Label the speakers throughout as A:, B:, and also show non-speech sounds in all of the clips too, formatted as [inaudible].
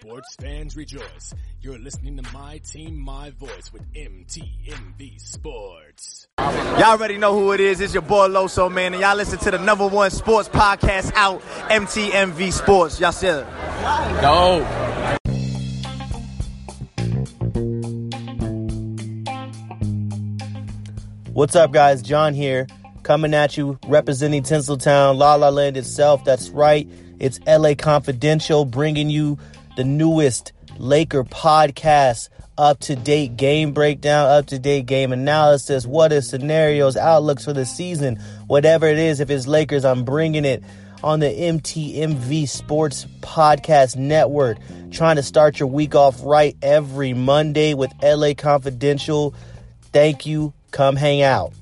A: Sports fans rejoice. You're listening to My Team, My Voice with MTMV Sports.
B: Y'all already know who it is. It's your boy Loso, man. And y'all listen to the number one sports podcast out, MTMV Sports. Y'all said it.
C: No.
B: What's up, guys? John here, coming at you, representing Tinseltown, La La Land itself. That's right. It's LA Confidential, bringing you the newest Laker podcast, up to date game breakdown, up to date game analysis, what is scenarios, outlooks for the season, whatever it is. If it's Lakers, I'm bringing it on the MTMV Sports Podcast Network. Trying to start your week off right every Monday with LA Confidential. Thank you. Come hang out.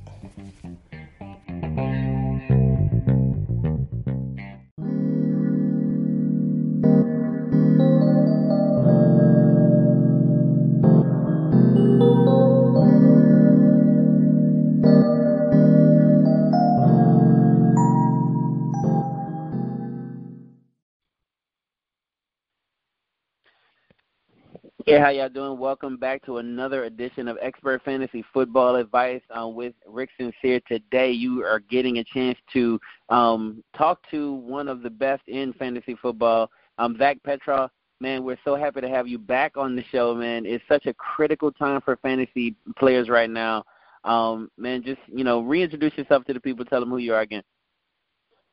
D: Hey, how y'all doing? Welcome back to another edition of Expert Fantasy Football Advice uh, with Rick Sincere. Today, you are getting a chance to um, talk to one of the best in fantasy football, um, Zach Petrov. Man, we're so happy to have you back on the show, man. It's such a critical time for fantasy players right now. Um, man, just you know, reintroduce yourself to the people. Tell them who you are again.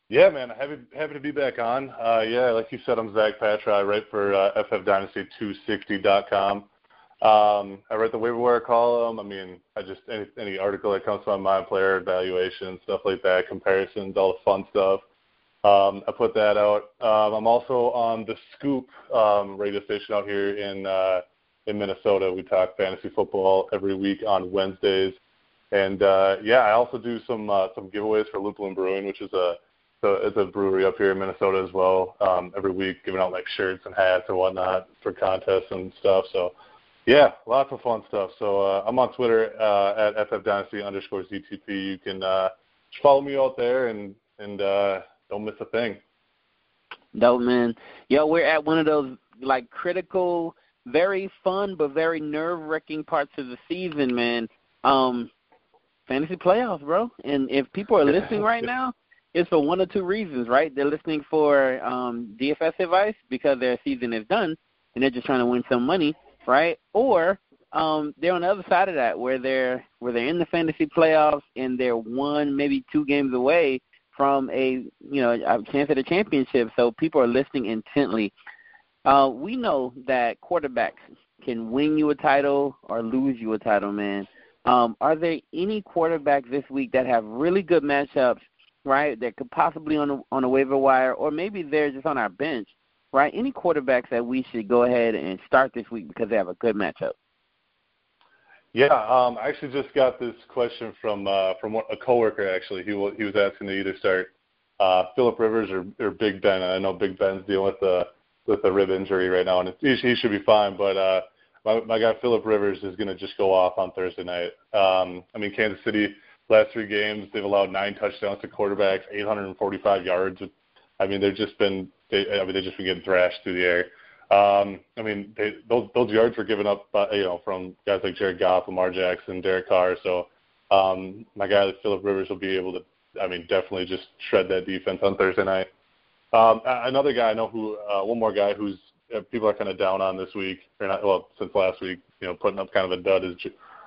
E: Yeah, man, happy happy to be back on. Uh, yeah, like you said, I'm Zach Patra. I write for uh, FFDynasty260.com. Um, I write the waiver wire column. I mean, I just any any article that comes to my mind, player evaluation, stuff like that, comparisons, all the fun stuff. Um, I put that out. Um, I'm also on the Scoop um, radio station out here in uh, in Minnesota. We talk fantasy football every week on Wednesdays, and uh, yeah, I also do some uh, some giveaways for Lupulin Brewing, which is a so it's a brewery up here in Minnesota as well. Um, every week, giving out like shirts and hats and whatnot for contests and stuff. So, yeah, lots of fun stuff. So uh, I'm on Twitter uh, at ffdynasty underscore ztp. You can uh, follow me out there and and uh, don't miss a thing.
D: Dope man. Yo, we're at one of those like critical, very fun but very nerve wracking parts of the season, man. Um, fantasy playoffs, bro. And if people are listening right [laughs] now it's for one or two reasons, right? They're listening for um, DFS advice because their season is done and they're just trying to win some money, right? Or um, they're on the other side of that where they're where they're in the fantasy playoffs and they're one maybe two games away from a you know a chance at a championship. So people are listening intently. Uh, we know that quarterbacks can win you a title or lose you a title, man. Um, are there any quarterbacks this week that have really good matchups right, that could possibly on a, on a waiver wire, or maybe they're just on our bench, right? Any quarterbacks that we should go ahead and start this week because they have a good matchup?
E: Yeah, um, I actually just got this question from uh, from a coworker. Actually, he he was asking to either start uh, Philip Rivers or, or Big Ben. I know Big Ben's dealing with a with a rib injury right now, and he, he should be fine. But uh, my my guy Philip Rivers is going to just go off on Thursday night. Um, I mean, Kansas City last three games, they've allowed nine touchdowns to quarterbacks, 845 yards. I mean, they've just been, they, I mean, they've just been getting thrashed through the air. Um, I mean, they, those those yards were given up, by, you know, from guys like Jared Goff, Lamar Jackson, Derek Carr. So um, my guy Philip Rivers will be able to, I mean, definitely just shred that defense on Thursday night. Um, another guy I know who, uh, one more guy who's uh, people are kind of down on this week, or not, well, since last week, you know, putting up kind of a dud is,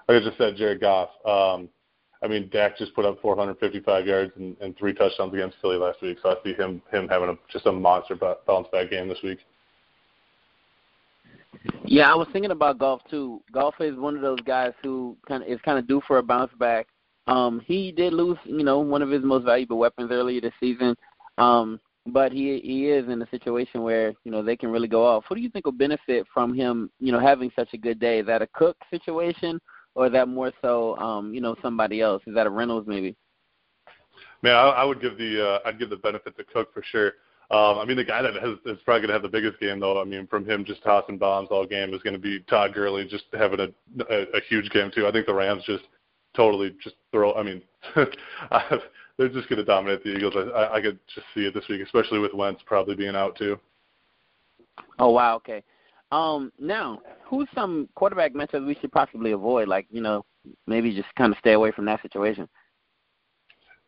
E: like I just said, Jared Goff. Um, I mean, Dak just put up 455 yards and, and three touchdowns against Philly last week, so I see him him having a, just a monster bounce back game this week.
D: Yeah, I was thinking about Goff too. Goff is one of those guys who kind of is kind of due for a bounce back. Um, he did lose, you know, one of his most valuable weapons earlier this season, um, but he he is in a situation where you know they can really go off. Who do you think will benefit from him, you know, having such a good day? Is that a Cook situation, or is that more so, um, you know, somebody else? Is that a Reynolds maybe?
E: Man, I, I would give the uh, I'd give the benefit to Cook for sure. Um, I mean, the guy that has is probably going to have the biggest game, though. I mean, from him just tossing bombs all game is going to be Todd Gurley, just having a, a, a huge game too. I think the Rams just totally just throw. I mean, [laughs] they're just going to dominate the Eagles. I, I could just see it this week, especially with Wentz probably being out too.
D: Oh wow, okay. Um, now, who's some quarterback matchups we should possibly avoid? Like, you know, maybe just kind of stay away from that situation.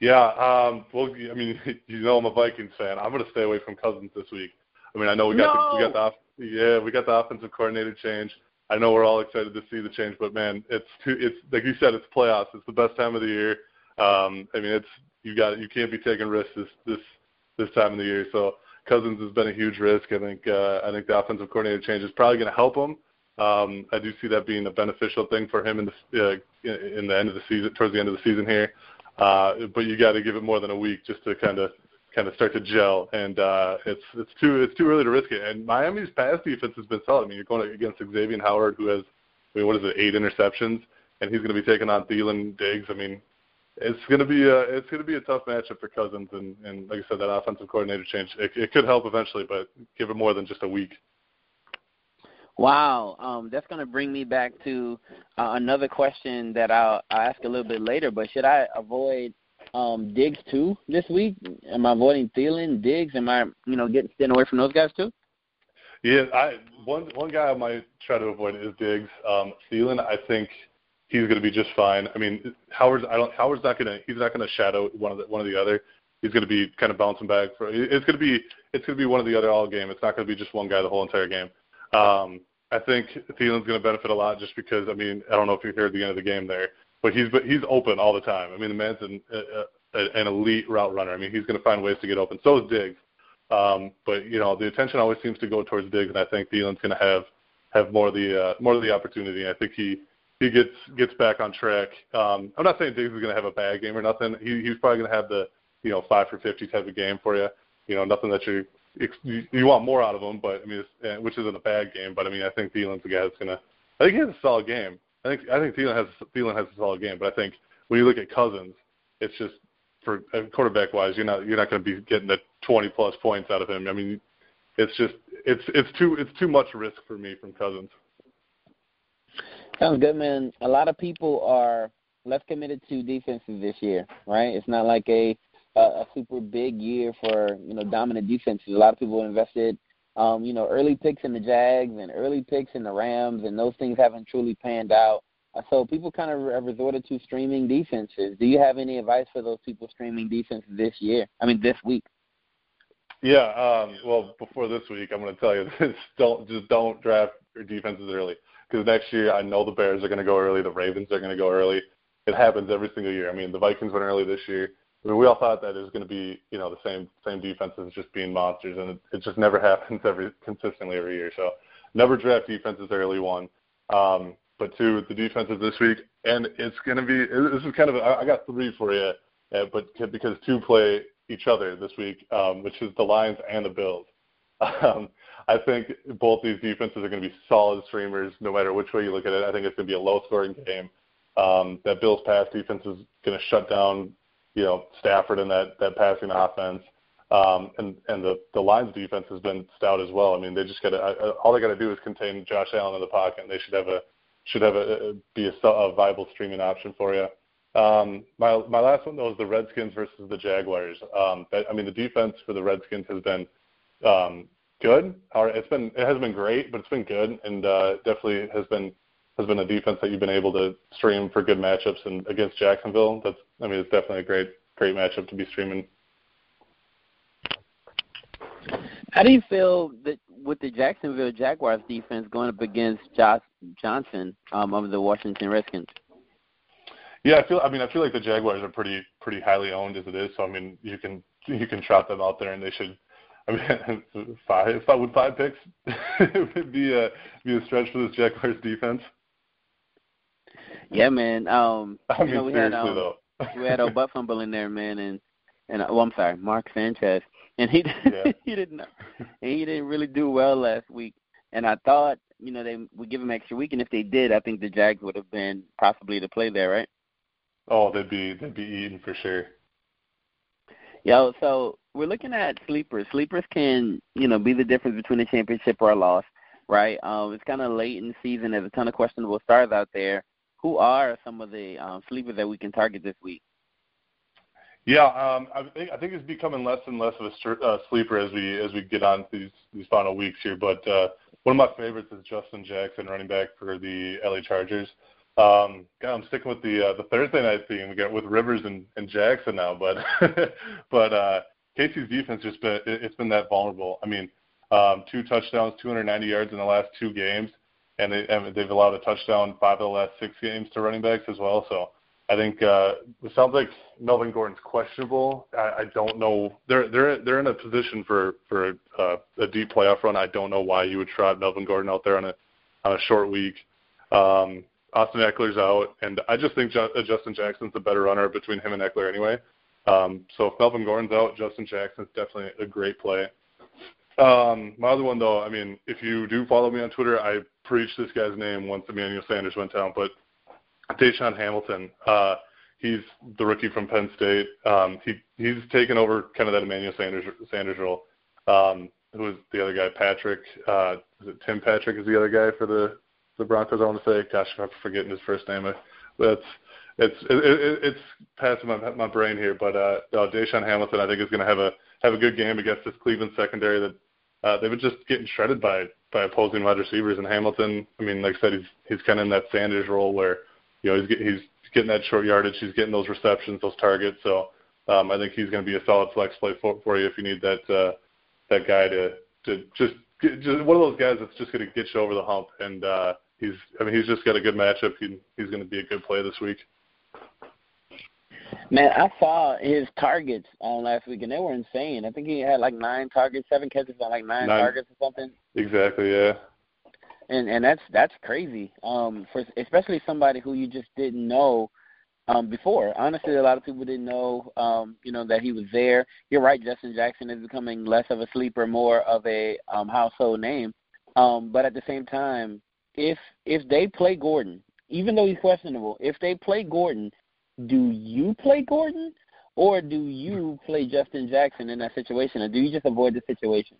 E: Yeah, um, well, I mean, [laughs] you know, I'm a Vikings fan. I'm going to stay away from Cousins this week. I mean, I know we got
D: no!
E: the, we got the yeah we got the offensive coordinator change. I know we're all excited to see the change, but man, it's too, it's like you said, it's playoffs. It's the best time of the year. Um, I mean, it's you got you can't be taking risks this this this time of the year. So Cousins has been a huge risk. I think uh, I think the offensive coordinator change is probably going to help him. Um, I do see that being a beneficial thing for him in the uh, in the end of the season, towards the end of the season here. Uh, but you got to give it more than a week just to kind of kind of start to gel. And uh, it's it's too it's too early to risk it. And Miami's pass defense has been solid. I mean, you're going against Xavier Howard, who has I mean, what is it, eight interceptions, and he's going to be taking on Thielen, Diggs. I mean, it's going to be a it's going to be a tough matchup for Cousins. And and like I said, that offensive coordinator change it, it could help eventually, but give it more than just a week.
D: Wow, um, that's going to bring me back to uh, another question that I'll, I'll ask a little bit later. But should I avoid um, Diggs too this week? Am I avoiding Thielen, Diggs? Am I, you know, getting staying away from those guys too?
E: Yeah, I one one guy I might try to avoid is Diggs. Um, Thielen, I think he's going to be just fine. I mean, Howard's I don't Howard's not going to he's not going to shadow one of the one of the other. He's going to be kind of bouncing back for. It's going to be it's going to be one of the other all game. It's not going to be just one guy the whole entire game. Um, I think Thielen's going to benefit a lot just because I mean I don't know if you heard the end of the game there, but he's but he's open all the time. I mean the man's an, a, an elite route runner. I mean he's going to find ways to get open. So is Diggs. Um, but you know the attention always seems to go towards Diggs, and I think Thielen's going to have have more of the uh, more of the opportunity. I think he he gets gets back on track. Um, I'm not saying Diggs is going to have a bad game or nothing. He, he's probably going to have the you know five for fifty type of game for you. You know nothing that you you, want more out of him, but I mean, it's, uh, which isn't a bad game. But I mean, I think Thielen's the guy that's gonna. I think he has a solid game. I think I think Thielen has Thielen has a solid game. But I think when you look at Cousins, it's just for uh, quarterback wise, you're not you're not going to be getting the 20 plus points out of him. I mean, it's just it's it's too it's too much risk for me from Cousins.
D: Sounds good, man. A lot of people are less committed to defenses this year, right? It's not like a a, a super big year for you know dominant defenses. A lot of people invested, um, you know, early picks in the Jags and early picks in the Rams, and those things haven't truly panned out. Uh, so people kind of have resorted to streaming defenses. Do you have any advice for those people streaming defenses this year? I mean, this week.
E: Yeah. Um, well, before this week, I'm going to tell you [laughs] this: don't just don't draft your defenses early because next year I know the Bears are going to go early, the Ravens are going to go early. It happens every single year. I mean, the Vikings went early this year. I mean, we all thought that it was going to be, you know, the same same defenses just being monsters, and it, it just never [laughs] happens every consistently every year. So, never draft defenses early. One, um, but two, the defenses this week, and it's going to be. This is kind of. I got three for you, uh, but because two play each other this week, um, which is the Lions and the Bills. [laughs] Um, I think both these defenses are going to be solid streamers, no matter which way you look at it. I think it's going to be a low-scoring game. Um, that Bills pass defense is going to shut down you know Stafford and that that passing offense. Um, and and the the Lions defense has been stout as well. I mean, they just got to all they got to do is contain Josh Allen in the pocket, and they should have a should have a be a, a viable streaming option for you. Um, my my last one though is the Redskins versus the Jaguars. Um, but, I mean, the defense for the Redskins has been um, good. It's been it has been great, but it's been good, and uh, definitely has been has been a defense that you've been able to stream for good matchups and against Jacksonville. That's I mean it's definitely a great great matchup to be streaming.
D: How do you feel that with the Jacksonville Jaguars defense going up against Josh Johnson um, of the Washington Redskins?
E: Yeah, I feel. I mean, I feel like the Jaguars are pretty pretty highly owned as it is. So I mean, you can you can trot them out there, and they should. I mean, [laughs] five five with five picks [laughs] would be a be a stretch for this Jaguars defense.
D: Yeah, man. Um, [laughs]
E: I mean,
D: you know, we
E: seriously
D: had, um,
E: though.
D: we had a butt fumble in there, man, and and oh, I'm sorry, Mark Sanchez, and he
E: Yeah.
D: he didn't and he didn't really do well last week. And I thought, you know, they would give him extra week, and if they did, I think the Jags would have been possibly to play there, right?
E: Oh, they'd be they'd be eaten for sure.
D: Yo, so we're looking at sleepers. Sleepers can, you know, be the difference between a championship or a loss, right? Um, it's kind of late in the season. There's a ton of questionable stars out there. Who are some of the um, sleepers that we can target this week?
E: Yeah, um, I think I think it's becoming less and less of a uh, sleeper as we as we get on these these final weeks here. But uh, one of my favorites is Justin Jackson, running back for the LA Chargers. Um, God, I'm sticking with the uh, the Thursday night theme. We got with Rivers and, and Jackson now, but [laughs] but uh, KC's defense just been it's been that vulnerable. I mean, um, two touchdowns, 290 yards in the last two games, and, they, and they've allowed a touchdown five of the last six games to running backs as well. So I think uh, it sounds like Melvin Gordon's questionable. I, I don't know. They're they're they're in a position for for uh, a deep playoff run. I don't know why you would trot Melvin Gordon out there on a on a short week. Um, Austin Ekeler's out, and I just think Justin Jackson's a better runner between him and Ekeler anyway. Um, so if Melvin Gordon's out, Justin Jackson's definitely a great play. Um, my other one though, I mean, if you do follow me on Twitter, I preached this guy's name once Emmanuel Sanders went down, but DaeSean Hamilton. Uh, he's the rookie from Penn State. Um, he he's taken over kind of that Emmanuel Sanders Sanders role. Um, who was the other guy? Patrick. Uh, is it Tim Patrick? Is the other guy for the the Broncos? I want to say. Gosh, I'm forgetting his first name. That's it's it, it, it's passing my my brain here. But uh, no, DaeSean Hamilton, I think is going to have a have a good game against this Cleveland secondary that uh, they've been just getting shredded by by opposing wide receivers. And Hamilton, I mean, like I said, he's he's kind of in that Sanders role where you know, he's, he's getting that short yardage. He's getting those receptions, those targets. So um, I think he's going to be a solid flex play for, for you if you need that uh, that guy to to just, get, just one of those guys that's just going to get you over the hump. And uh, he's I mean he's just got a good matchup. He, he's going to be a good play this week.
D: Man, I saw his targets on last week, and they were insane. I think he had like nine targets, seven catches on like nine, nine targets or something.
E: Exactly, yeah
D: and and that's that's crazy. Um, for especially somebody who you just didn't know um before. Honestly, a lot of people didn't know um, you know, that he was there. You're right, Justin Jackson is becoming less of a sleeper, more of a um household name. Um, but at the same time, if if they play Gordon, even though he's questionable, if they play Gordon, do you play Gordon or do you play Justin Jackson in that situation, or do you just avoid the situation?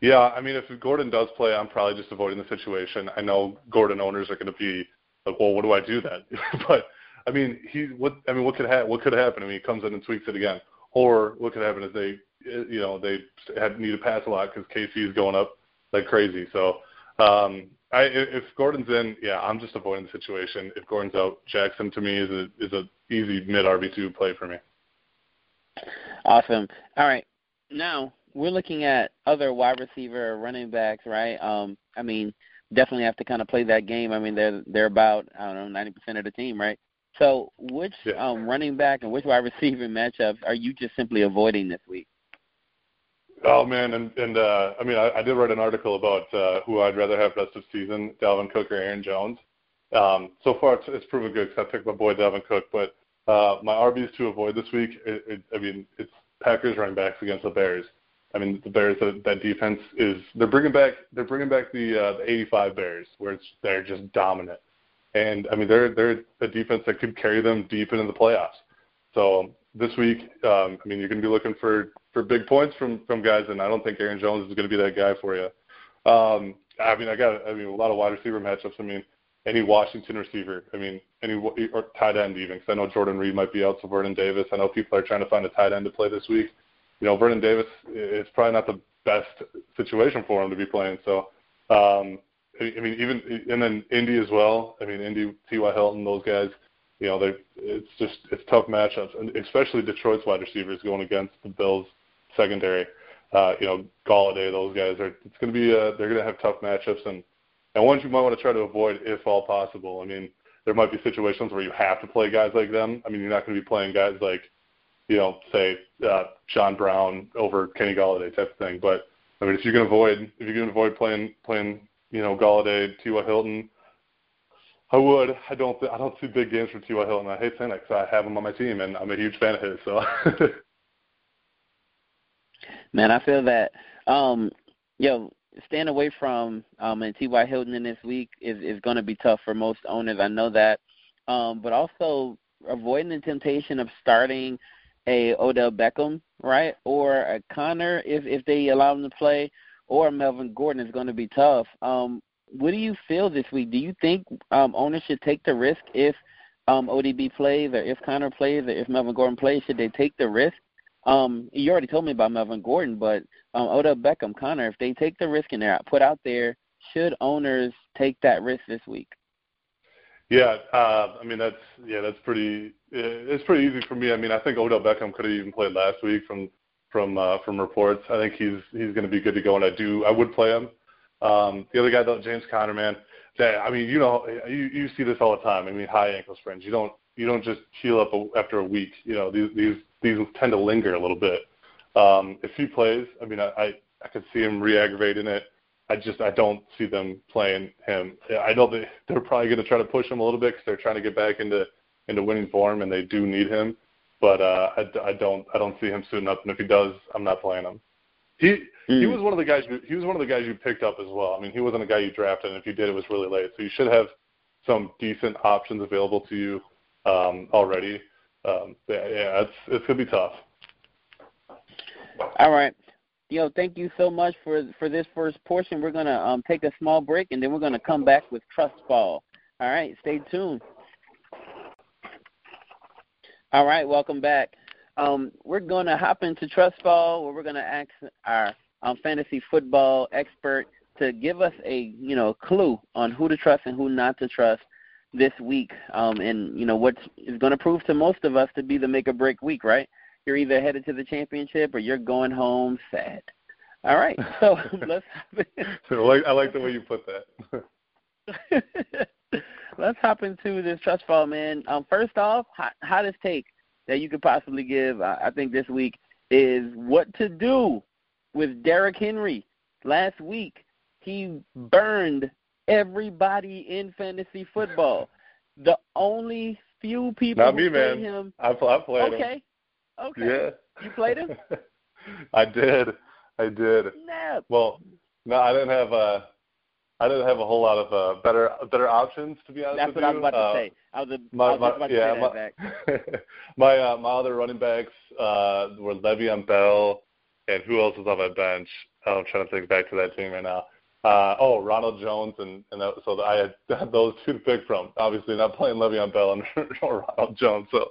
E: Yeah, I mean, if Gordon does play, I'm probably just avoiding the situation. I know Gordon owners are going to be like, well, what do I do then? [laughs] but I mean, he what I mean, what could ha- what could happen? I mean, he comes in and tweaks it again, or what could happen is they, you know, they had need to pass a lot because KC is going up like crazy. So, um, I if Gordon's in, yeah, I'm just avoiding the situation. If Gordon's out, Jackson to me is a is a easy mid RB two play for me.
D: Awesome. All right, now we're looking at other wide receiver running backs, right? Um, I mean, definitely have to kind of play that game. I mean, they're they're about I don't know ninety percent of the team, right? So, which yeah. um, running back and which wide [laughs] receiver matchups are you just simply avoiding this week?
E: Oh man, and and uh, I mean, I, I did write an article about uh, who I'd rather have rest of season, Dalvin Cook or Aaron Jones. Um, so far, it's, it's proven good because I picked my boy Dalvin Cook, but uh, my RBs to avoid this week. It, it, I mean, it's Packers running backs against the Bears. I mean, the Bears that, that defense is they're bringing back they're bringing back the uh, the '85 Bears where it's they're just dominant, and I mean they're they're a defense that could carry them deep into the playoffs. So this week, um, I mean you're going to be looking for for big points from from guys, and I don't think Aaron Jones is going to be that guy for you. Um, I mean I got I mean a lot of wide receiver matchups. I mean any Washington receiver. I mean any or tight end even because I know Jordan Reed might be out, so Vernon Davis. I know people are trying to find a tight end to play this week you know, Vernon Davis, it's probably not the best situation for him to be playing. So, um, I mean, even and then Indy as well. I mean, Indy, T.Y. Hilton, those guys. You know, it's just it's tough matchups, and especially Detroit's wide receivers going against the Bills secondary. Uh, you know, Golladay, those guys are. It's going to be. Uh, they're going to have tough matchups, and and ones you might want to try to avoid if all possible. I mean, there might be situations where you have to play guys like them. I mean, you're not going to be playing guys like you know, say uh, John Brown over Kenny Golladay type of thing. But I mean, if you can avoid if you can avoid playing playing you know Golladay, T.Y. Hilton, I would. I don't. I don't see big games for T.Y. Hilton. I hate saying that because I have him on my team and I'm a huge fan of his. So. [laughs]
D: Man, I feel that. Um, yo, staying away from um and T.Y. Hilton in this week is is going to be tough for most owners. I know that. Um, but also avoiding the temptation of starting a Odell Beckham, right, or a Connor if if they allow him to play, or Melvin Gordon is going to be tough. Um, what do you feel this week? Do you think um, owners should take the risk if um, ODB plays or if Connor plays or if Melvin Gordon plays, should they take the risk? Um, you already told me about Melvin Gordon, but um, Odell Beckham, Connor, if they take the risk and they're put out there, should owners take that risk this week?
E: Yeah, uh, I mean that's yeah, that's pretty. It's pretty easy for me. I mean, I think Odell Beckham could have even played last week from from uh, from reports. I think he's he's going to be good to go, and I do I would play him. Um, the other guy though, James Conner, man. That I mean, you know, you you see this all the time. I mean, high ankle sprains. You don't you don't just heal up a, after a week. You know, these these these tend to linger a little bit. Um, if he plays, I mean, I I, I could see him re-aggravating it. I just I don't see them playing him. I know they they're probably going to try to push him a little bit because they're trying to get back into into winning form and they do need him. But uh, I, I don't I don't see him suiting up. And if he does, I'm not playing him. He he hmm. was one of the guys you, he was one of the guys you picked up as well. I mean, he wasn't a guy you drafted, and if you did, it was really late. So you should have some decent options available to you um, already. Um, yeah, yeah, it's it's gonna be tough.
D: All right. Yo, thank you so much for for this first portion. We're gonna um, take a small break and then we're gonna come back with trust fall. All right, stay tuned. All right, welcome back. Um, we're gonna hop into trust fall where we're gonna ask our um, fantasy football expert to give us a you know clue on who to trust and who not to trust this week, um, and you know what is going to prove to most of us to be the make or break week, right? You're either headed to the championship or you're going home sad. All right, [laughs] so [laughs] let's.
E: I like I like the way you put that. [laughs]
D: let's hop into this trust fall, man. Um, first off, hottest take that you could possibly give, I, I think this week is what to do with Derrick Henry. Last week, he burned everybody in fantasy football. The only few people
E: Not me,
D: man.
E: him. I, I played
D: okay.
E: him.
D: Okay. Okay.
E: Yeah.
D: You played him? [laughs]
E: I did. I did.
D: Snap.
E: Well, no, I didn't have a. I didn't have a whole lot of uh, better better options to be honest
D: That's
E: with
D: what
E: you.
D: I was about
E: uh,
D: to say. I was, a,
E: my,
D: I was
E: my,
D: about to say
E: my,
D: that, [laughs]
E: my uh, my other running backs uh, were Le'Veon Bell, and who else was on my bench? Oh, I'm trying to think back to that team right now. Uh, oh, Ronald Jones, and and that, so I had, [laughs] had those two to pick from. Obviously, not playing Le'Veon Bell and [laughs] Ronald Jones, so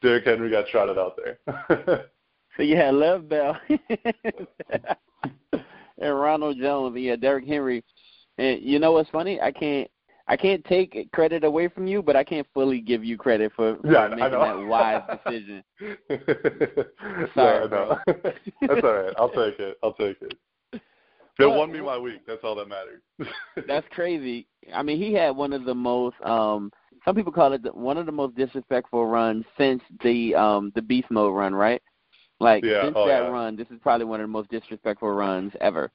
E: Derrick Henry got trotted out there.
D: so you had Lev Bell and Ronald Jones, and yeah, Derrick Henry. And you know what's funny? I can't I can't take credit away from you, but I can't fully give you credit for, for
E: yeah,
D: making that wise decision. [laughs]
E: Sorry, no, [laughs] That's all right. I'll take it. I'll take it. It won me my week. That's all that mattered. [laughs]
D: that's crazy. I mean, he had one of the most. um Some people call it the, one of the most disrespectful runs since the um the beast mode run, right? Like
E: yeah.
D: since
E: oh,
D: that
E: yeah.
D: run, this is probably one of the most disrespectful runs ever.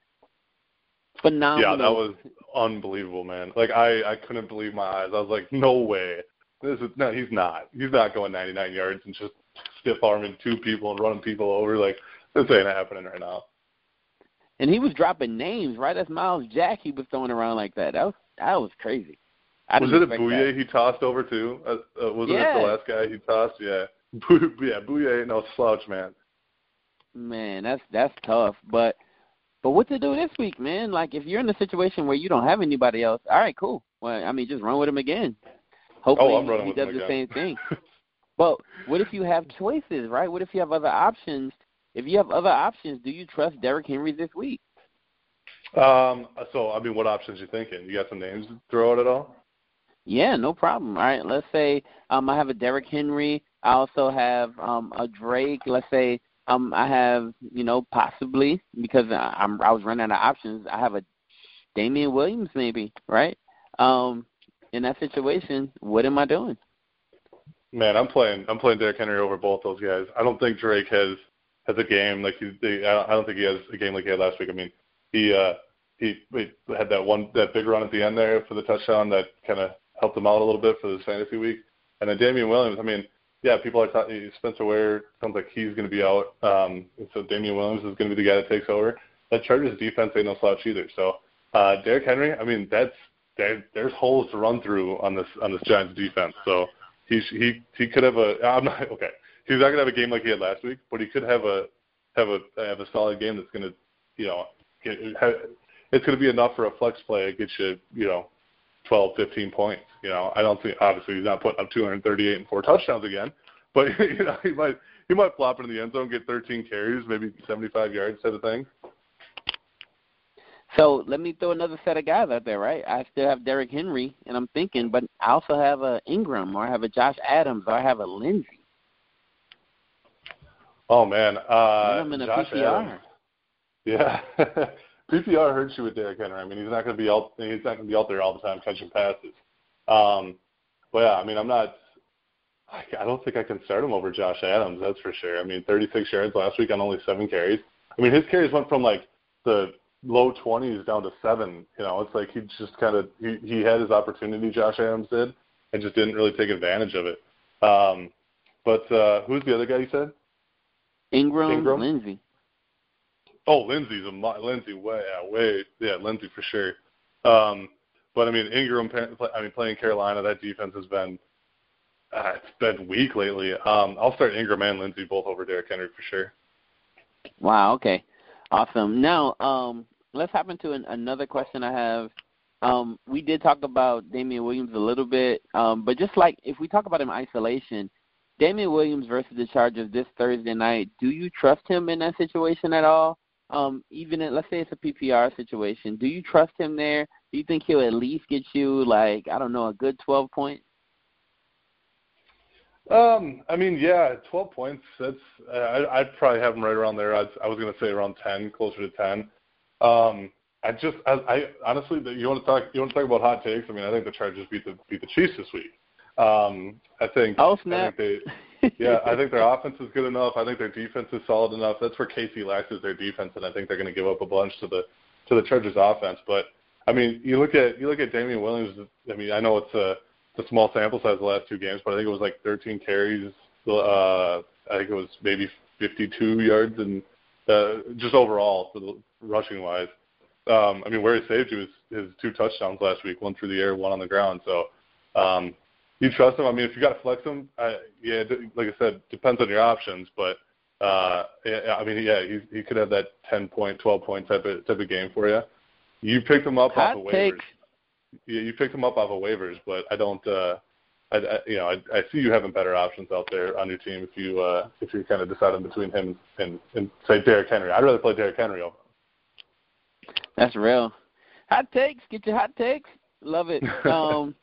D: Phenomenal.
E: Yeah, that was unbelievable, man. Like I, I couldn't believe my eyes. I was like, no way. This is no, he's not. He's not going 99 yards and just stiff arming two people and running people over. Like this ain't happening right now.
D: And he was dropping names, right? That's Myles Jack. He was throwing around like that. That was that was crazy. I
E: was it a Bouye he tossed over too? Uh, uh, wasn't
D: yeah.
E: it the last guy he tossed? Yeah. [laughs] yeah, Bouye ain't no slouch, man.
D: Man, that's that's tough. But but what to do this week, man? Like if you're in a situation where you don't have anybody else, all right, cool. Well, I mean, just run with him again. Hopefully,
E: oh,
D: he does the
E: again.
D: same thing. [laughs] but what if you have choices, right? What if you have other options? If you have other options, do you trust Derrick Henry this week?
E: Um. So, I mean, what options you thinking? You got some names to throw out at all?
D: Yeah, no problem. All right, let's say um, I have a Derrick Henry. I also have um, a Drake. Let's say um, I have, you know, possibly because I'm I was running out of options. I have a Damien Williams, maybe, right? Um, in that situation, what am I doing?
E: Man, I'm playing. I'm playing Derrick Henry over both those guys. I don't think Drake has has a game like he. They, I don't think he has a game like he had last week. I mean, he uh, he, he had that one that big run at the end there for the touchdown that kind of helped him out a little bit for this fantasy week. And then Damien Williams. I mean, yeah, people are talking. Spencer Ware sounds like he's going to be out. Um, so Damien Williams is going to be the guy that takes over. That Chargers defense ain't no slouch either. So uh, Derrick Henry, I mean, that's there, there's holes to run through on this on this Giants defense. So he he he could have a. [laughs] I'm not okay. He's not going to have a game like he had last week, but he could have a have a have a solid game that's going to you know get, have, it's going to be enough for a flex play to get you you know 12, 15 points. You know, I don't think obviously he's not putting up 238 and four touchdowns again, [laughs] but you know he might he might flop into the end zone, get 13 carries, maybe 75 yards type of thing.
D: So let me throw another set of guys out there, right? I still have Derrick Henry, and I'm thinking, but I also have a Ingram, or I have a Josh Adams, or I have a Lindsay.
E: Oh man, uh,
D: I'm in a
E: Josh
D: PPR.
E: Adams. Yeah, [laughs] PPR hurts you with Derrick Henry. I mean, he's not going to be out. He's not going to be out there all the time catching passes. Um, but yeah, I mean, I'm not. I I don't think I can start him over Josh Adams. That's for sure. I mean, 36 yards last week on only seven carries. I mean, his carries went from like the low 20s down to seven. You know, it's like he just kind of he he had his opportunity. Josh Adams did, and just didn't really take advantage of it. Um, but uh, who's the other guy you said?
D: Ingram,
E: Ingram?
D: Lindsay.
E: Oh, Lindsay's a Lindsay way yeah, way yeah Lindsay for sure. Um, but I mean Ingram, I mean playing Carolina, that defense has been uh, it's been weak lately. Um, I'll start Ingram and Lindsay both over Derrick Henry for sure.
D: Wow. Okay. Awesome. Now, um, let's hop into an, another question I have. Um, we did talk about Damien Williams a little bit, um, but just like if we talk about him in isolation, Damien Williams versus the Chargers this Thursday night. Do you trust him in that situation at all? Um, even in, let's say it's a PPR situation, do you trust him there? Do you think he'll at least get you like I don't know a good twelve points?
E: Um, I mean, yeah, 12 points. That's uh, I, I'd probably have him right around there. I'd, I was going to say around 10, closer to 10. Um, I just, I, I honestly, you want to talk, you want to talk about hot takes? I mean, I think the Chargers beat the beat the Chiefs this week. Um, I think.
D: Oh
E: I think they, [laughs] yeah, I think their offense is good enough. I think their defense is solid enough. That's where KC lacks is their defense, and I think they're going to give up a bunch to the to the Chargers offense. But I mean, you look at you look at Damien Williams. I mean, I know it's a it's a small sample size the last two games, but I think it was like 13 carries. Uh, I think it was maybe 52 yards and uh, just overall for the rushing wise. Um, I mean, where he saved you was his two touchdowns last week, one through the air, one on the ground. So um, you trust him. I mean, if you got to flex him, I, yeah, like I said, depends on your options, but uh, yeah, I mean, yeah, he he could have that 10 point, 12 point type of type of game for you. You picked him up
D: Hot
E: off of waivers. Yeah, you picked him up off of waivers, but I don't. uh I, I you know, I, I see you having better options out there on your team if you uh if you're kind of deciding between him and and say Derrick Henry. I'd rather play Derrick Henry over.
D: That's real. Hot takes. Get your hot takes. Love it. [laughs] Um,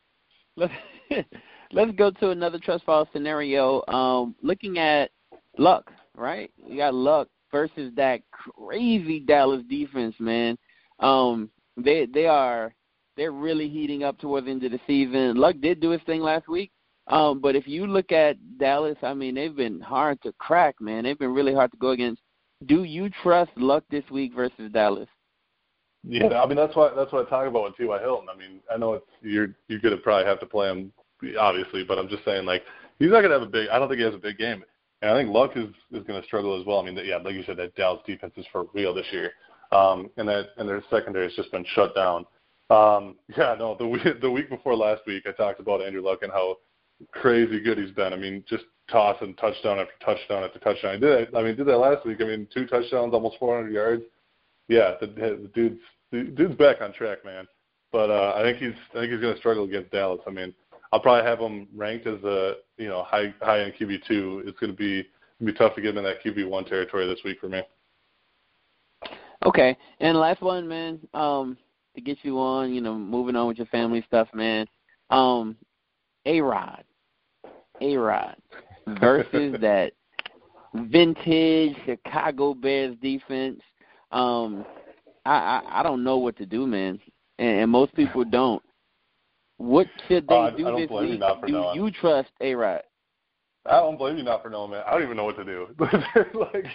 D: let's [laughs] let's go to another trust fall scenario. Um, looking at Luck, right? You got Luck versus that crazy Dallas defense, man. Um, they they are they're really heating up towards the end of the season. Luck did do his thing last week. Um, but if you look at Dallas, I mean, they've been hard to crack, man. They've been really hard to go against. Do you trust Luck this week versus Dallas?
E: Yeah, I mean that's what that's what I talk about with T.Y. Hilton. I mean, I know it's you're you're gonna probably have to play him, obviously, but I'm just saying like he's not gonna have a big. I don't think he has a big game, and I think Luck is is gonna struggle as well. I mean, yeah, like you said, that Dallas defense is for real this year, um, and that and their secondary has just been shut down. Um, [laughs] yeah, no, the week the week before last week, I talked about Andrew Luck and how crazy good he's been. I mean, just tossing touchdown after touchdown after touchdown. I did. I mean, did that last week. I mean, two touchdowns, almost 400 yards. Yeah, the, the dude's the dude's back on track, man. But uh, I think he's I think he's going to struggle against Dallas. I mean, I'll probably have him ranked as a you know high high end QB two. It's going to be be tough to get him in that QB one territory this week for me.
D: Okay, and last one, man. Um, to get you on, you know, moving on with your family stuff, man. Um, A Rod, A Rod [laughs] versus that vintage Chicago Bears defense. Um, I, I I don't know what to do, man, and, and most people don't. What should they
E: I-
D: do this week? Do you trust A Rod?
E: I don't blame you not for knowing, man. I don't even know what to do. [laughs] like,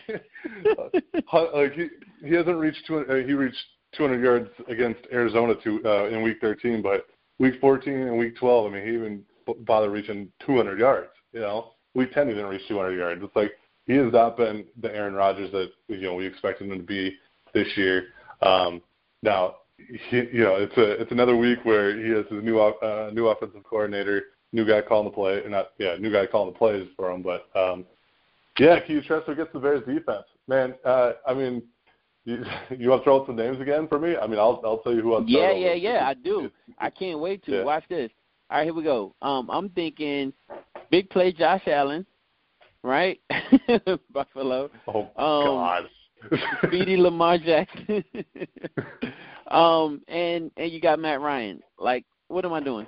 E: like he he hasn't reached two. Uh, he reached 200 yards against Arizona to uh, in week 13, but week 14 and week 12, I mean, he even bothered reaching 200 yards. You know, week 10 he didn't reach 200 yards. It's like he has not been the Aaron Rodgers that you know we expected him to be this year. Um, now, he, you know, it's a it's another week where he has his new uh, new offensive coordinator, new guy calling the play, not yeah, new guy calling the plays for him. But um, yeah, Keith Tressler gets the Bears defense. Man, uh, I mean, you, [laughs] you want to throw out some names again for me? I mean, I'll I'll tell you who I'll.
D: Yeah, yeah,
E: over.
D: yeah. I do. [laughs] I can't wait to
E: Yeah.
D: watch this. All right, here we go. Um, I'm thinking big play Josh Allen, right? [laughs] Buffalo.
E: Oh
D: Um,
E: God.
D: Speedy Lamar Jackson. um, and and you got Matt Ryan. Like, what am I doing?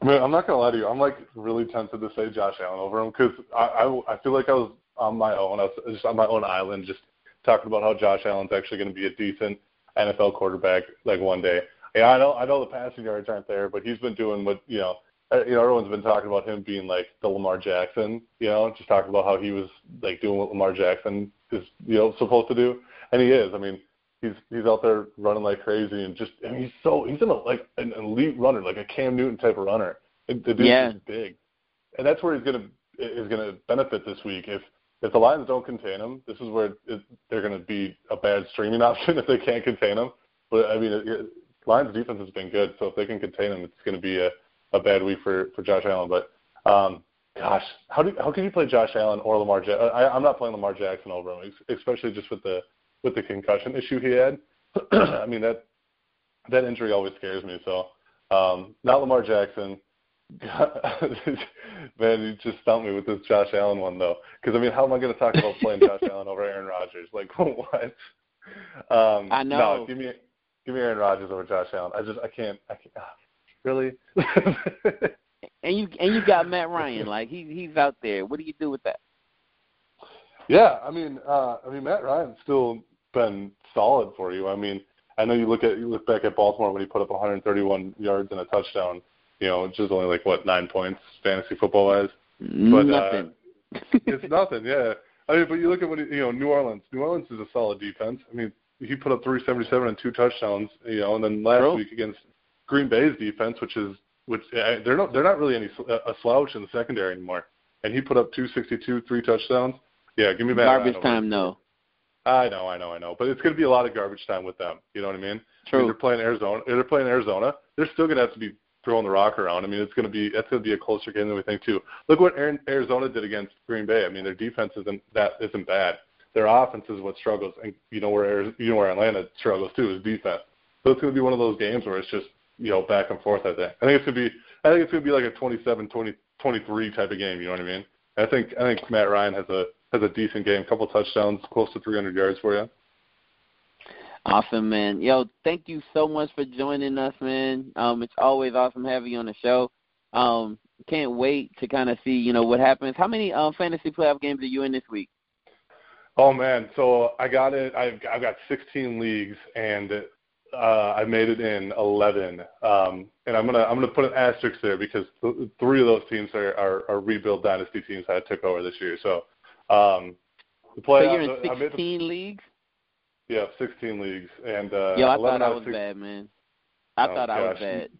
E: I mean, I'm not gonna lie to you. I'm like really tempted to say Josh Allen over him because I, I I feel like I was on my own. I was just on my own island, just talking about how Josh Allen's actually going to be a decent NFL quarterback like one day. Yeah, I know I know the passing yards aren't there, but he's been doing what you know. uh, You know, everyone's been talking about him being like the Lamar Jackson. You know, just talking about how he was like doing what Lamar Jackson is you know supposed to do, and he is. I mean, he's he's out there running like crazy and just I mean he's so he's in a like an elite runner, like a Cam Newton type of runner. The dude's
D: Yeah.
E: just big, and that's where he's gonna is gonna benefit this week. If if the Lions don't contain him, this is where it, they're gonna be a bad streaming [laughs] option if they can't contain him. But I mean, it, it, Lions defense has been good, so if they can contain him, it's gonna be a a bad week for for Josh Allen. But um, gosh, how do how can you play Josh Allen or Lamar? Ja- I, I'm not playing Lamar Jackson over him, especially just with the with the concussion issue he had. [clears throat] I mean that that injury always scares me. So um, not Lamar Jackson. [laughs] Man, you just stumped me with this Josh Allen one though. Because I mean, how am I going to talk about playing Josh Allen over Aaron Rodgers? Like [laughs] what? Um,
D: I know.
E: No, give me give me Aaron Rodgers over Josh Allen. I just I can't. I can't. ah, really?
D: And you and you got Matt Ryan. Like he he's out there. What do you do with that?
E: Yeah, I mean, uh, I mean, Matt Ryan's still been solid for you. I mean, I know you look at you look back at Baltimore when he put up 131 yards and a touchdown. You know, which is only like what nine points fantasy football wise. But,
D: Nothing.
E: Uh, [laughs] it's nothing. Yeah, I mean, but you look at what he, you know, New Orleans. New Orleans is a solid defense. I mean, he put up 377 and two touchdowns. You know, and then last
D: True.
E: week against Green Bay's defense, which is which uh, they're not they're not really any a slouch in the secondary anymore. And he put up 262, three touchdowns. Yeah, give me Ryan
D: Garbage time, no.
E: I know, I know, I know. But it's going to be a lot of garbage time with them. You know what I mean? I mean,
D: True.
E: they're playing Arizona. They're playing Arizona. They're still going to have to be throwing the rock around. I mean, it's going to be that's going to be a closer game than we think too. Look what Aaron, Arizona did against Green Bay. I mean, their defense isn't that isn't bad. Their offense is what struggles, and you know where you know where Atlanta struggles too is defense. So it's going to be one of those games where it's just you know back and forth. I think. I think it's going to be. I think it's going to be like a 27, 20, 23 type of game. You know what I mean? I think I think Matt Ryan has a has a decent game, couple touchdowns, close to 300 yards for you.
D: Awesome, man. Yo, thank you so much for joining us, man. Um, it's always awesome having you on the show. Um, can't wait to kind of see, you know, what happens. How many um, fantasy playoff games are you in this week?
E: Oh man, so I got it. I've I've got 16 leagues, and uh, I made it in 11. Um, and I'm gonna I'm gonna put an asterisk there because th- three of those teams are, are, are rebuild dynasty teams that I took over this year. So um, the
D: So
E: playoffs.
D: you're in
E: I made the,
D: 16 leagues?
E: yeah, 16 leagues, and uh,
D: Yo, I thought I was
E: 16
D: bad, man. I
E: Oh,
D: thought I was bad.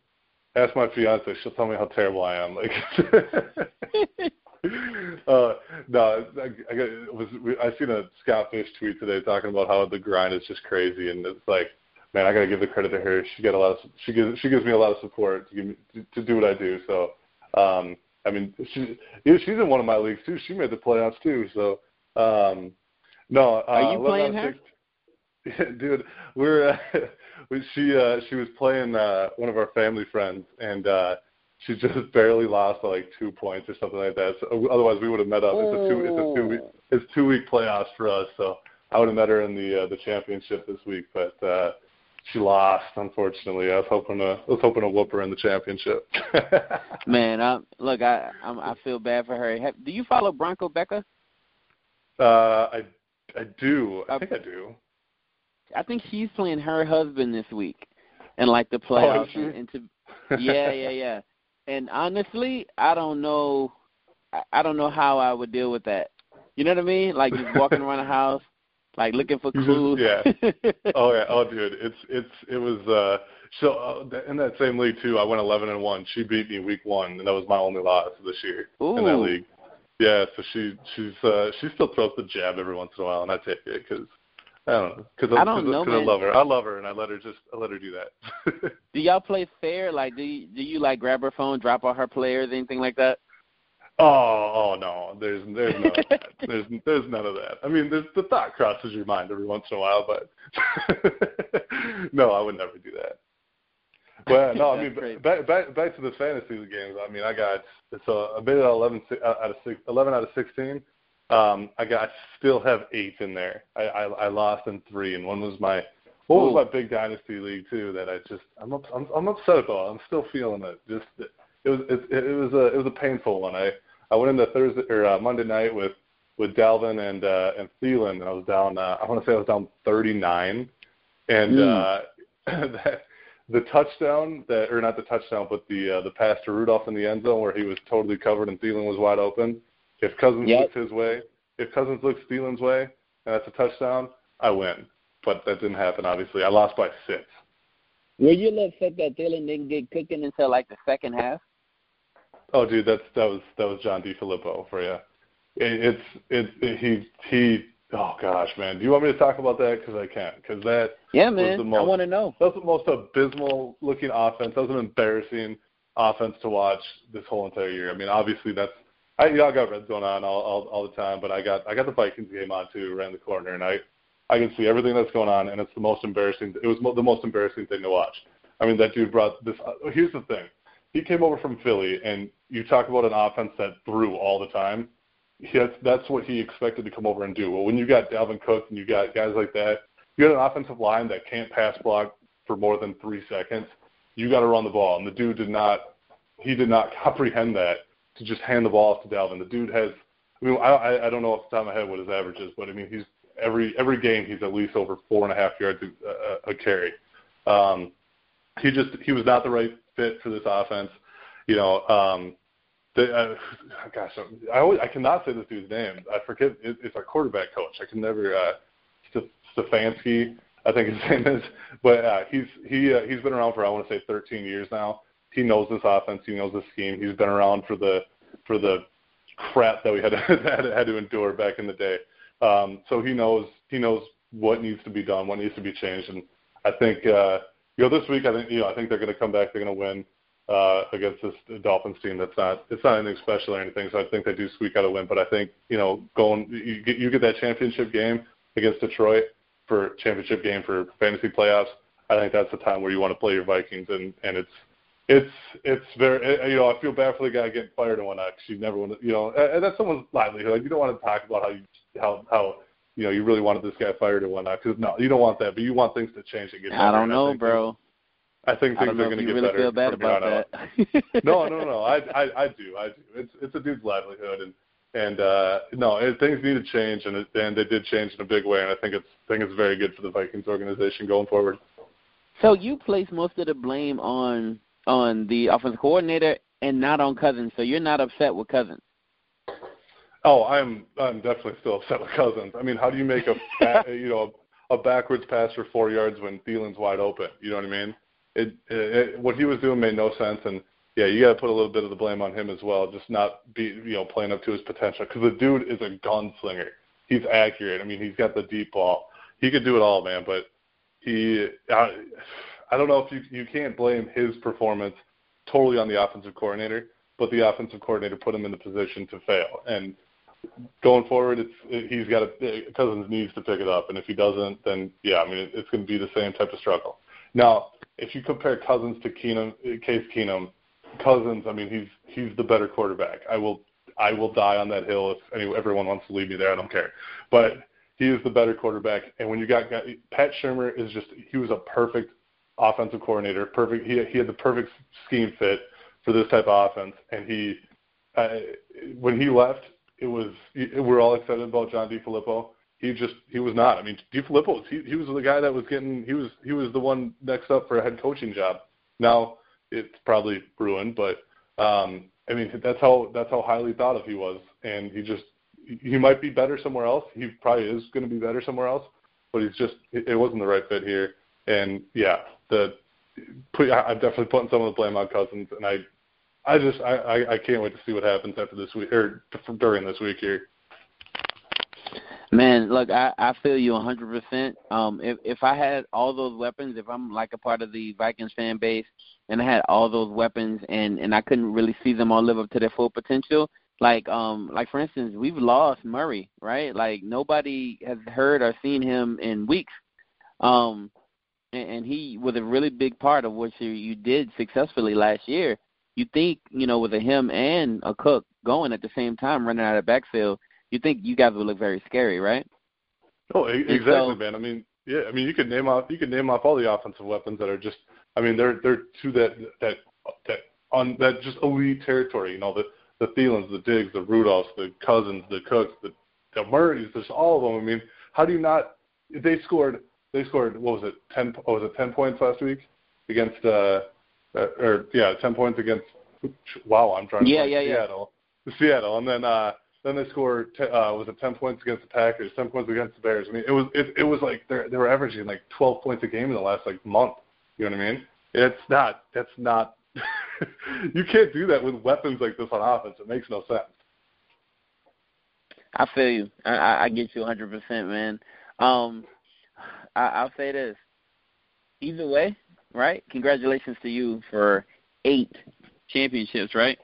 E: Ask my fiance; she'll tell me how terrible I am. Like, [laughs] [laughs] uh, no, I, I got, was I seen a Scott Fish tweet today talking about how the grind is just crazy, and it's like, man, I got to give the credit to her. She got a lot of she gives she gives me a lot of support to give me to, to do what I do. So, um, I mean, she yeah, she's in one of my leagues too. She made the playoffs too. So, um, no, uh,
D: Are you
E: 11
D: playing her?
E: 16 [laughs] dude, we're uh, [laughs] we, she uh she was playing uh one of our family friends and uh she just [laughs] barely lost by like two points or something like that. So otherwise we would have met up. It's a two it's a two week it's two week playoffs for us, so I would have met her in the uh, the championship this week, but uh she lost unfortunately. I was hoping to I was hoping to whoop her in the championship. [laughs]
D: Man, I, look, I I'm, I feel bad for her. Have, do you follow Bronco Becca?
E: uh I I do. I think I do.
D: I think she's playing her husband this week, and like the
E: Oh,
D: playoffs. and, and to, yeah, yeah, yeah. And honestly, I don't know. I, I don't know how I would deal with that. You know what I mean? Like just walking around the house, like looking for clues.
E: yeah. [laughs] oh yeah, oh dude, it's it's it was uh so uh, in that same league too. I went eleven and one. She beat me week one, and that was my only loss this year in that
D: Ooh.
E: league. Yeah, so she she's uh she still throws the jab every once in a while, and I take it because I don't know because
D: I don't know,
E: I
D: man.
E: love her. I love her, and I let her just I let her do that.
D: do y'all play fair? Like, do you, do you like grab her phone, drop all her players, anything like that?
E: Oh oh no, there's there's none of that. [laughs] There's there's none of that. I mean, there's the thought crosses your mind every once in a while, but [laughs] no, I would never do that. well, no, I [laughs] mean back, back back to the fantasy games. I mean, I got so I made it 11 out of six, 11 out of 16. Um, I got I still have eight in there. I, I I lost in three, and one was my what was my big dynasty league too that I just I'm up, I'm, I'm upset about. I'm still feeling it. Just it was it, it was a it was a painful one. I I went into Thursday or uh, Monday night with with Dalvin and uh, and Thielen, and I was down. Uh, I want to say I was down 39, and mm. uh, [laughs] that, the touchdown that or not the touchdown, but the uh, the pass to Rudolph in the end zone where he was totally covered and Thielen was wide open. If Cousins yep. looks his way, if Cousins looks Thielen's way, and that's a touchdown, I win. But that didn't happen. Obviously, I lost by six.
D: Were you a little upset that Thielen didn't get cooking until like the second half?
E: Oh, dude, that's that was that was John DeFilippo for you. It, it's it, it he he. Oh gosh, man, do you want me to talk about that? Because I can't. Because that
D: yeah, man,
E: was the most,
D: I want to know.
E: That was the most abysmal looking offense. That was an embarrassing offense to watch this whole entire year. I mean, obviously that's I y'all got red zone on all, all all the time, but I got I got the Vikings game on too around the corner, and I I can see everything that's going on, and it's the most embarrassing. It was mo- the most embarrassing thing to watch. I mean, that dude brought this. Uh, here's the thing: he came over from Philly, and you talk about an offense that threw all the time. That's that's what he expected to come over and do. Well, when you got Dalvin Cook and you got guys like that, you got an offensive line that can't pass block for more than three seconds. You got to run the ball, and the dude did not. He did not [laughs] comprehend that to just hand the ball off to Dalvin. The dude has. I mean, I I don't know off the top of my head what his average is, but I mean, he's every every game he's at least over four and a half yards a, a, carry. Um, he just he was not the right fit for this offense. You know, um, the, uh, gosh, I always I cannot say this dude's name. I forget. It, it's our quarterback coach. I can never. Uh, Stefanski, I think his [laughs] name is. But uh, he's he uh, he's been around for I want to say 13 years now. He knows this offense. He knows the scheme. He's been around for the for the crap that we had [laughs] had, had to endure back in the day. Um, so he knows he knows what needs to be done, what needs to be changed, and I think uh, you know this week I think you know I think they're going to come back. They're going to win uh, against this Dolphins team. That's not it's not anything special or anything. So I think they do squeak out a win. But I think you know going you get you get that championship game against Detroit for championship game for fantasy playoffs. I think that's the time where you want to play your Vikings, and and it's it's it's very you know I feel bad for the guy getting fired and whatnot because you never want to you know and that's someone's livelihood. You don't want to talk about how you how how you know you really wanted this guy fired and whatnot because no you don't want that, but you want things to change and get better.
D: I don't know, I bro.
E: I think things
D: I are
E: going to get
D: really
E: better.
D: Feel bad about
E: that. no, no, [laughs] no. I, I, I do. I do. It's, it's a dude's livelihood, and and uh, no, it, things need to change, and it, and they did change in a big way, and I think it's I think it's very good for the Vikings organization going forward.
D: So you place most of the blame on on the offensive coordinator and not on Cousins. So you're not upset with Cousins.
E: Oh, I'm I'm definitely still upset with Cousins. I mean, how do you make a [laughs] you know a, a backwards pass for four yards when Thielen's wide open? You know what I mean? It, it, it what he was doing made no sense, and yeah, you got to put a little bit of the blame on him as well. Just not be you know playing up to his potential because the dude is a gunslinger. He's accurate. I mean, he's got the deep ball. He could do it all, man. But he, I, I don't know if you you can't blame his performance totally on the offensive coordinator, but the offensive coordinator put him in the position to fail. And going forward, it's it, he's got a Cousins needs to pick it up, and if he doesn't, then yeah, I mean it, it's going to be the same type of struggle. Now, if you compare Cousins to Keenum, Case Keenum, Cousins, I mean, he's he's the better quarterback. I will I will die on that hill if any, everyone wants to leave me there. I don't care. But he is the better quarterback. And when you got Pat Shurmur is just he was a perfect offensive coordinator. Perfect. He he had the perfect scheme fit for this type of offense. And he uh, when he left, it was we're all excited about John DeFilippo. He just he was not. I mean, DeFilippo he he was the guy that was getting he was he was the one next up for a head coaching job. Now it's probably ruined, but um, I mean that's how that's how highly thought of he was, and he just he might be better somewhere else. He probably is going to be better somewhere else, but he's just it, wasn't the right fit here. And yeah, the I'm definitely putting some of the blame on Cousins, and I I just I, I I can't wait to see what happens after this week or during this week here.
D: Man, look, I I feel you a 100%. Um if if I had all those weapons, if I'm like a part of the Vikings fan base and I had all those weapons and and I couldn't really see them all live up to their full potential, like um like for instance, we've lost Murray, right? Like nobody has heard or seen him in weeks. Um and, and he was a really big part of what you, you did successfully last year. You think, you know, with a him and a Cook going at the same time, running out of backfield, you think you guys would look very scary, right?
E: Oh, exactly, so, man. I mean, yeah, I mean, you could name off you could name off all the offensive weapons that are just. I mean, they're they're to that that that on that just elite territory. You know, the the Thielens, the Diggs, the Rudolphs, the Cousins, the Cooks, the the Murrays. There's all of them. I mean, how do you not? They scored. They scored. What was it? Ten. What was it? Ten points last week against. uh, uh Or yeah, ten points against. Wow, I'm trying to.
D: Yeah, yeah,
E: Seattle. Yeah. Seattle, and then. uh then they scored t- uh, was it ten points against the Packers, ten points against the Bears. I mean, it was it, it was like they they were averaging like twelve points a game in the last like month. You know what I mean? It's not. That's not. [laughs] you can't do that with weapons like this on offense. It makes no sense.
D: I feel you. I, I get you 100%, man. Um, I, I'll say this. Either way, right? Congratulations to you for eight championships, right?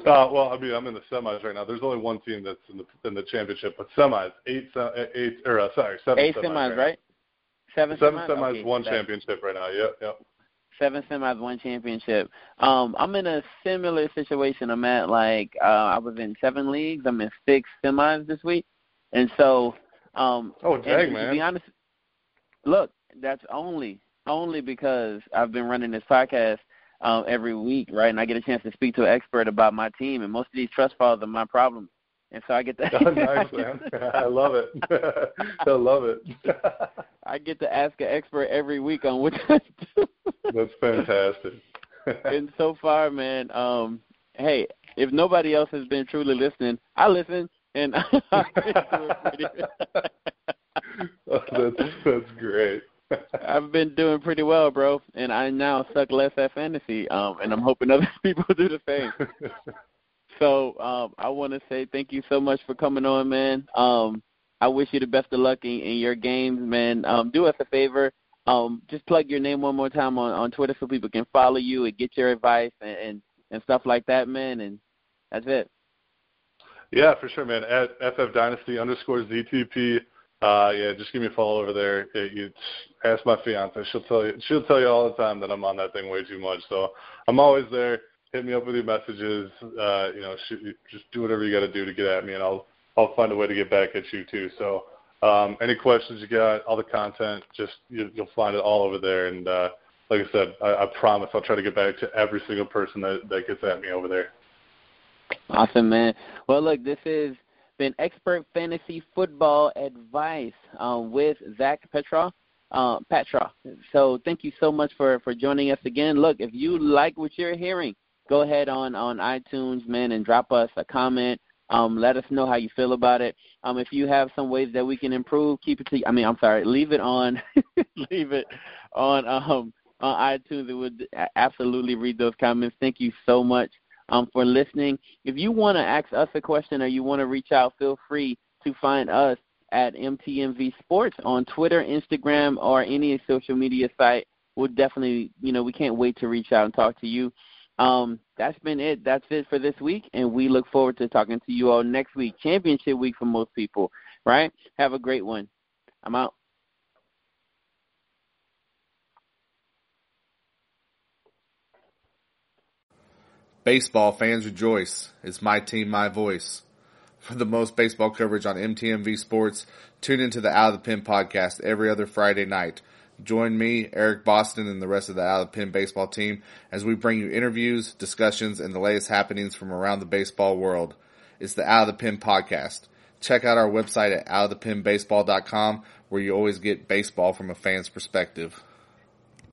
E: Uh, well, I mean, I'm in the semis right now. There's only one team that's in the in the championship, but semis, eight, eight, or uh, sorry, seven
D: eight semis,
E: semis
D: right?
E: Seven,
D: seven
E: semis, semis
D: okay,
E: one championship right now. Yep, yep.
D: Seven semis, one championship. Um, I'm in a similar situation. I'm at like uh, I was in seven leagues. I'm in six semis this week, and so. Um,
E: oh, dang,
D: man! To be honest, look, that's only only because I've been running this podcast um, every week, right? And I get a chance to speak to an expert about my team, and most of these trust falls are my problem. And so I get to. [laughs] [laughs]
E: oh, nice, man. I love it. [laughs] I love it.
D: I get to ask an expert every week on what do.
E: That's fantastic.
D: and so far, man, um, hey, if nobody else has been truly listening, I listen, and I've been doing pretty.
E: oh, that's that's great. [laughs]
D: I've been doing pretty well, bro, and I now suck less at fantasy, um, and I'm hoping other [laughs] people do the same. [laughs] so um, I want to say thank you so much for coming on, man. Um, I wish you the best of luck in, in your games, man. Um, do us a favor, um, just plug your name one more time on, on Twitter so people can follow you and get your advice and, and, and stuff like that, man. And that's it.
E: Yeah, for sure, man. At FF Dynasty underscore ZTP. Uh, yeah, just give me a follow over there. It, you ask my fiance; she'll tell you. She'll tell you all the time that I'm on that thing way too much. So I'm always there. Hit me up with your messages. Uh, you know, shoot, just do whatever you got to do to get at me, and I'll I'll find a way to get back at you too. So um, any questions you got, all the content, just you, you'll find it all over there. And uh, like I said, I, I promise I'll try to get back to every single person that that gets at me over there.
D: Awesome, man. Well, look, this is been expert fantasy football advice um, with Zach Petra. Uh, Petra. So thank you so much for, for joining us again. Look, if you like what you're hearing, go ahead on, on iTunes, man, and drop us a comment. Um, let us know how you feel about it. Um, if you have some ways that we can improve, keep it to. I mean, I'm sorry, leave it on, [laughs] leave it on um, on iTunes. It would absolutely read those comments. Thank you so much um, for listening. If you want to ask us a question or you want to reach out, feel free to find us at MTMV Sports on Twitter, Instagram, or any social media site. We'll definitely, you know, we can't wait to reach out and talk to you. Um, that's been it. That's it for this week, and we look forward to talking to you all next week. Championship week for most people, right? Have a great one. I'm out.
C: Baseball fans rejoice. It's my team, my voice. For the most baseball coverage on MTMV Sports, tune into the Out of the Pen podcast every other Friday night. Join me, Eric Boston, and the rest of the Out of the Pen baseball team as we bring you interviews, discussions, and the latest happenings from around the baseball world. It's the Out of the Pen podcast. Check out our website at outofthepenbaseball.com where you always get baseball from a fan's perspective.